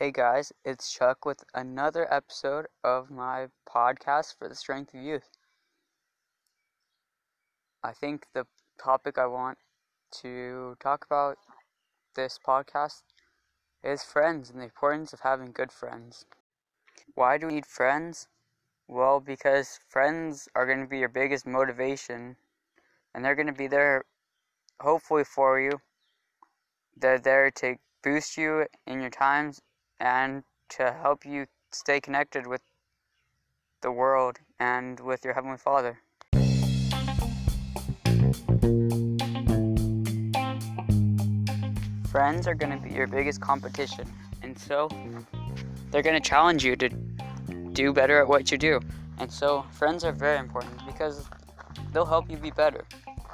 Hey guys, it's Chuck with another episode of my podcast for the strength of youth. I think the topic I want to talk about this podcast is friends and the importance of having good friends. Why do we need friends? Well, because friends are going to be your biggest motivation and they're going to be there hopefully for you. They're there to boost you in your times and to help you stay connected with the world and with your Heavenly Father. Friends are going to be your biggest competition, and so they're going to challenge you to do better at what you do. And so, friends are very important because they'll help you be better.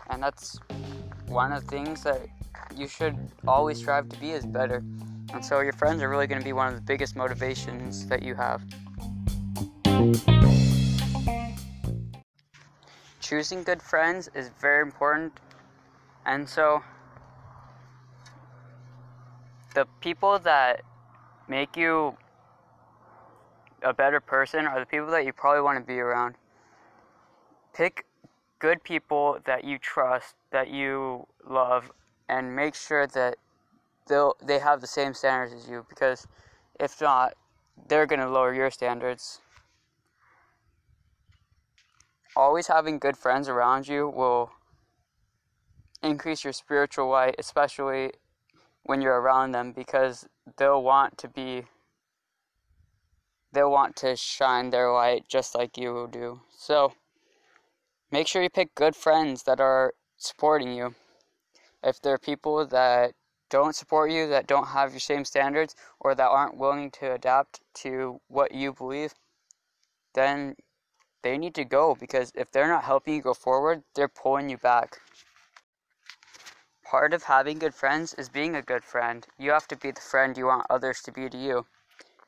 And that's one of the things that you should always strive to be is better. And so your friends are really going to be one of the biggest motivations that you have. Choosing good friends is very important. And so the people that make you a better person are the people that you probably want to be around. Pick good people that you trust, that you love, and make sure that they'll they have the same standards as you because if not, they're to lower your standards. Always having good friends around you will increase your spiritual light, especially when you're around them because they'll want to be they'll want to shine their light just like you do. So make sure you pick good friends that are supporting you. If they're people that don't support you, that don't have your same standards, or that aren't willing to adapt to what you believe, then they need to go because if they're not helping you go forward, they're pulling you back. Part of having good friends is being a good friend. You have to be the friend you want others to be to you.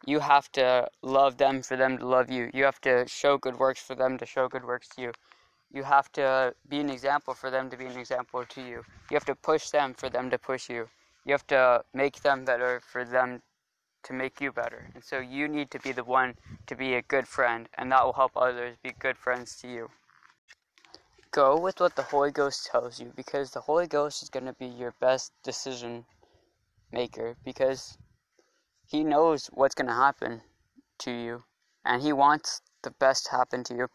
You have to love them for them to love you. You have to show good works for them to show good works to you. You have to be an example for them to be an example to you. You have to push them for them to push you you have to make them better for them to make you better. And so you need to be the one to be a good friend, and that will help others be good friends to you. Go with what the Holy Ghost tells you because the Holy Ghost is going to be your best decision maker because he knows what's going to happen to you and he wants the best to happen to you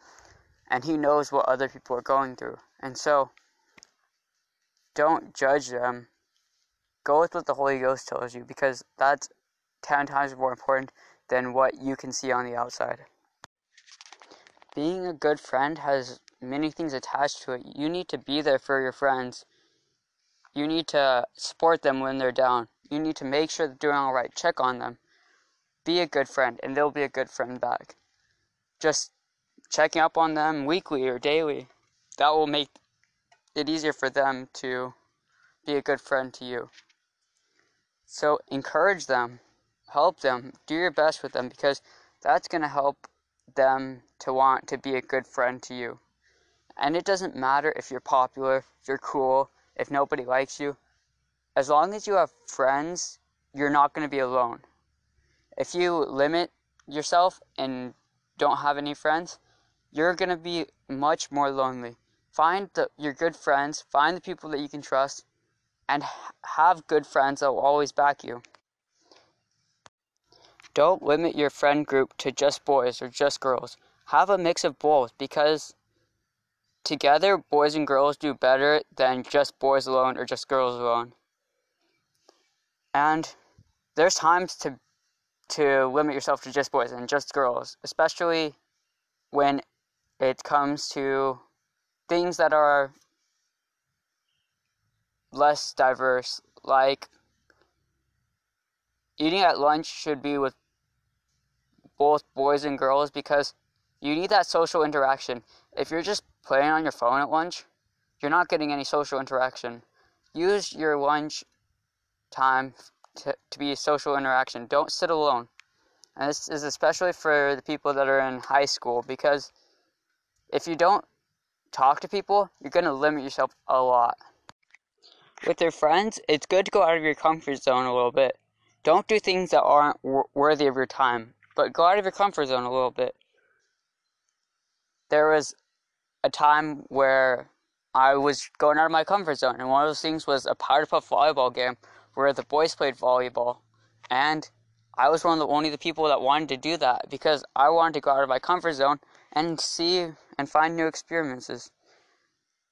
and he knows what other people are going through. And so don't judge them go with what the Holy Ghost tells you because that's 10 times more important than what you can see on the outside. Being a good friend has many things attached to it. You need to be there for your friends. You need to support them when they're down. You need to make sure they're doing all right. Check on them. Be a good friend, and they'll be a good friend back. Just checking up on them weekly or daily. That will make it easier for them to be a good friend to you. So encourage them, help them, do your best with them because that's going to help them to want to be a good friend to you. And it doesn't matter if you're popular, if you're cool, if nobody likes you. As long as you have friends, you're not going to be alone. If you limit yourself and don't have any friends, you're going to be much more lonely. Find the, your good friends, find the people that you can trust, and have good friends that will always back you. Don't limit your friend group to just boys or just girls. Have a mix of both because together boys and girls do better than just boys alone or just girls alone. And there's times to to limit yourself to just boys and just girls, especially when it comes to things that are less diverse. Like eating at lunch should be with both boys and girls because you need that social interaction. If you're just playing on your phone at lunch, you're not getting any social interaction. Use your lunch time to, to be social interaction. Don't sit alone. And this is especially for the people that are in high school because if you don't talk to people, you're going to limit yourself a lot with your friends, it's good to go out of your comfort zone a little bit. don't do things that aren't worthy of your time, but go out of your comfort zone a little bit. There was a time where I was going out of my comfort zone, and one of those things was a Powder Puff volleyball game where the boys played volleyball, and I was one of the only the people that wanted to do that because I wanted to go out of my comfort zone and see and find new experiences.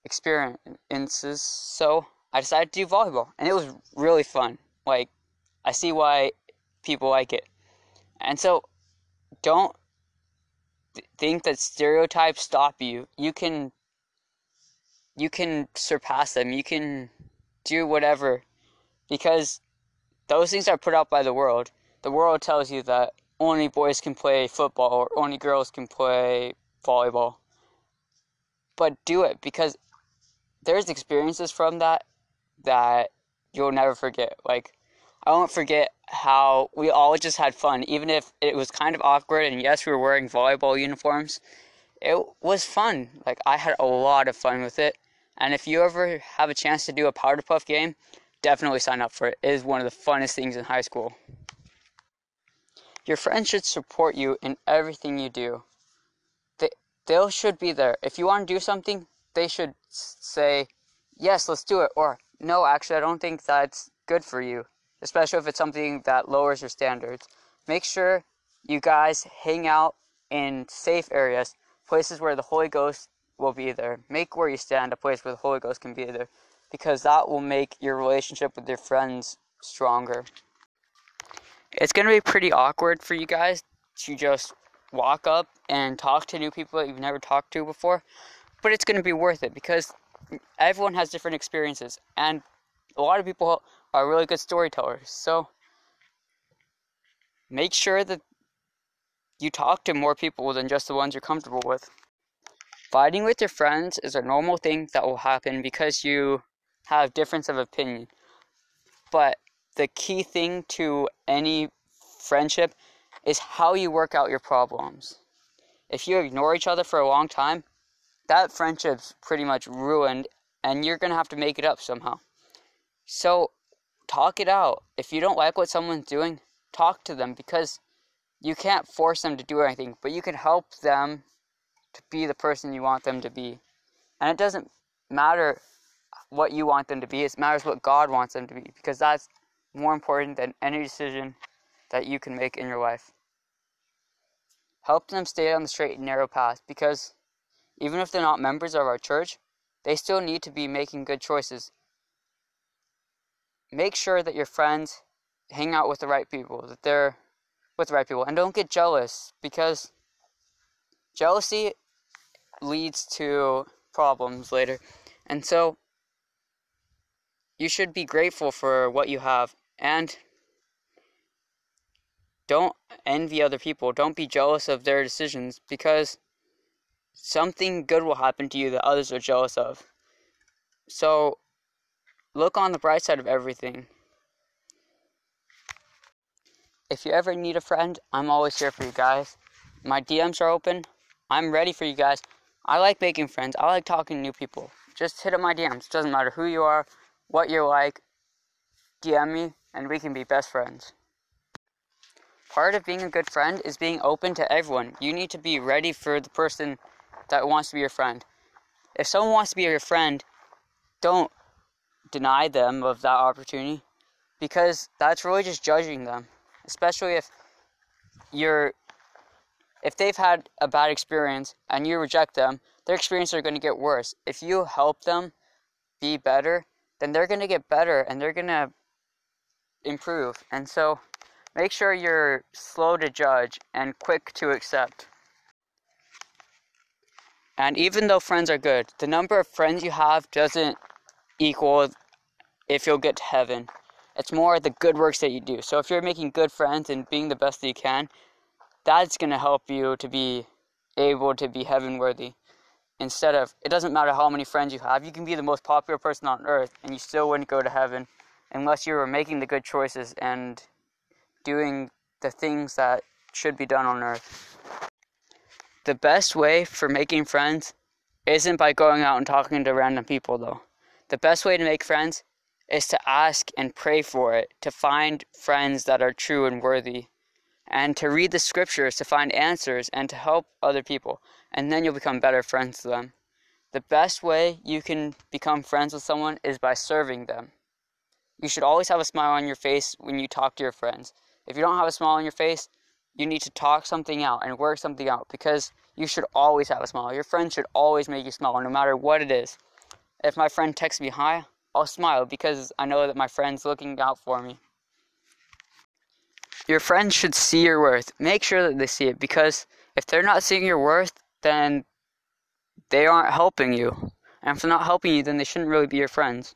Experiences. So I decided to do volleyball, and it was really fun. Like I see why people like it, and so don't think that stereotypes stop you. You can you can surpass them. You can do whatever because those things are put out by the world. The world tells you that only boys can play football or only girls can play volleyball. But do it because there's experiences from that that you'll never forget. Like I won't forget how we all just had fun, even if it was kind of awkward. And yes, we were wearing volleyball uniforms. It was fun. Like I had a lot of fun with it. And if you ever have a chance to do a powder puff game, definitely sign up for it. It is one of the funnest things in high school. Your friends should support you in everything you do. They they should be there. If you want to do something, they should say, "Yes, let's do it," or "No, actually, I don't think that's good for you." Especially if it's something that lowers your standards. Make sure you guys hang out in safe areas, places where the Holy Ghost will be there. Make where you stand a place where the Holy Ghost can be there because that will make your relationship with your friends stronger. It's going to be pretty awkward for you guys to just walk up and talk to new people that you've never talked to before, but it's going to be worth it because everyone has different experiences and a lot of people are really good storytellers. So make sure that you talk to more people than just the ones you're comfortable with. Fighting with your friends is a normal thing that will happen because you have difference of opinion. But the key thing to any friendship is how you work out your problems. If you ignore each other for a long time, that friendship's pretty much ruined and you're going to have to make it up somehow. So, talk it out. If you don't like what someone's doing, talk to them because you can't force them to do anything, but you can help them to be the person you want them to be. And it doesn't matter what you want them to be, it matters what God wants them to be because that's more important than any decision that you can make in your life. Help them stay on the straight and narrow path because even if they're not members of our church, they still need to be making good choices. Make sure that your friends hang out with the right people, that they're with the right people, and don't get jealous because jealousy leads to problems later. And so you should be grateful for what you have and don't envy other people. Don't be jealous of their decisions because something good will happen to you that others are jealous of. So look on the bright side of everything. If you ever need a friend, I'm always here for you guys. My DMs are open. I'm ready for you guys. I like making friends. I like talking to new people. Just hit up my DMs. Doesn't matter who you are, what you're like. DM me, and we can be best friends. Part of being a good friend is being open to everyone. You need to be ready for the person that wants to be your friend. If someone wants to be your friend, don't deny them of that opportunity because that's really just judging them. Especially if you're if they've had a bad experience and you reject them, their experiences are going to get worse. If you help them be better, then they're going to get better and they're going to improve. And so make sure you're slow to judge and quick to accept. And even though friends are good, the number of friends you have doesn't equal if you'll get to heaven. It's more the good works that you do. So if you're making good friends and being the best that you can, that's going to help you to be able to be heaven worthy. Instead of, it doesn't matter how many friends you have, you can be the most popular person on earth and you still wouldn't go to heaven unless you were making the good choices and doing the things that should be done on earth. The best way for making friends isn't by going out and talking to random people, though. The best way to make friends is to ask and pray for it, to find friends that are true and worthy, and to read the scriptures to find answers and to help other people. And then you'll become better friends to them. The best way you can become friends with someone is by serving them. You should always have a smile on your face when you talk to your friends. If you don't have a smile on your face, you need to talk something out and work something out because you should always have a smile. Your friends should always make you smile no matter what it is. If my friend texts me hi, I'll smile because I know that my friend's looking out for me. Your friends should see your worth. Make sure that they see it because if they're not seeing your worth, then they aren't helping you. And if they're not helping you, then they shouldn't really be your friends.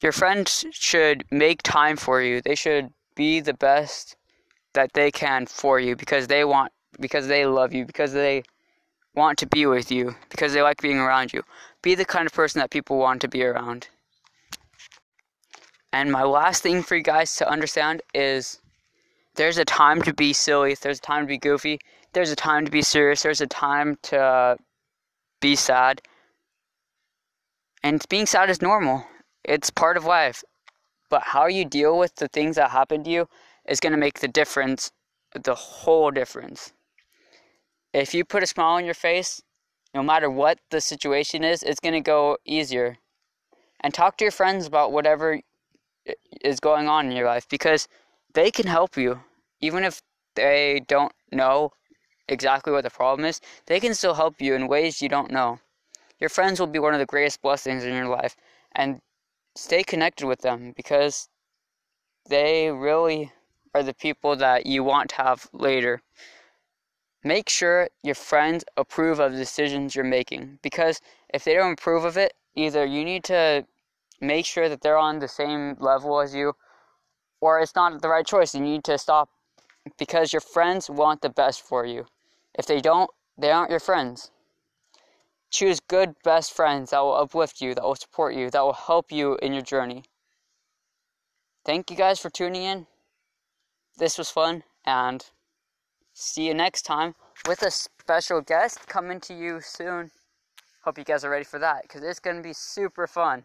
Your friends should make time for you. They should be the best that they can for you because they want because they love you, because they want to be with you, because they like being around you. Be the kind of person that people want to be around. And my last thing for you guys to understand is there's a time to be silly, there's a time to be goofy, there's a time to be serious, there's a time to be sad. And being sad is normal. It's part of life. But how you deal with the things that happen to you is going to make the difference, the whole difference. If you put a smile on your face, no matter what the situation is, it's going to go easier. And talk to your friends about whatever is going on in your life because they can help you. Even if they don't know exactly what the problem is, they can still help you in ways you don't know. Your friends will be one of the greatest blessings in your life, and stay connected with them because they really are the people that you want to have later. Make sure your friends approve of the decisions you're making because if they don't approve of it, either you need to make sure that they're on the same level as you or it's not the right choice and you need to stop because your friends want the best for you. If they don't, they aren't your friends. Choose good, best friends that will uplift you, that will support you, that will help you in your journey. Thank you guys for tuning in. This was fun, and see you next time with a special guest coming to you soon. Hope you guys are ready for that because it's going to be super fun.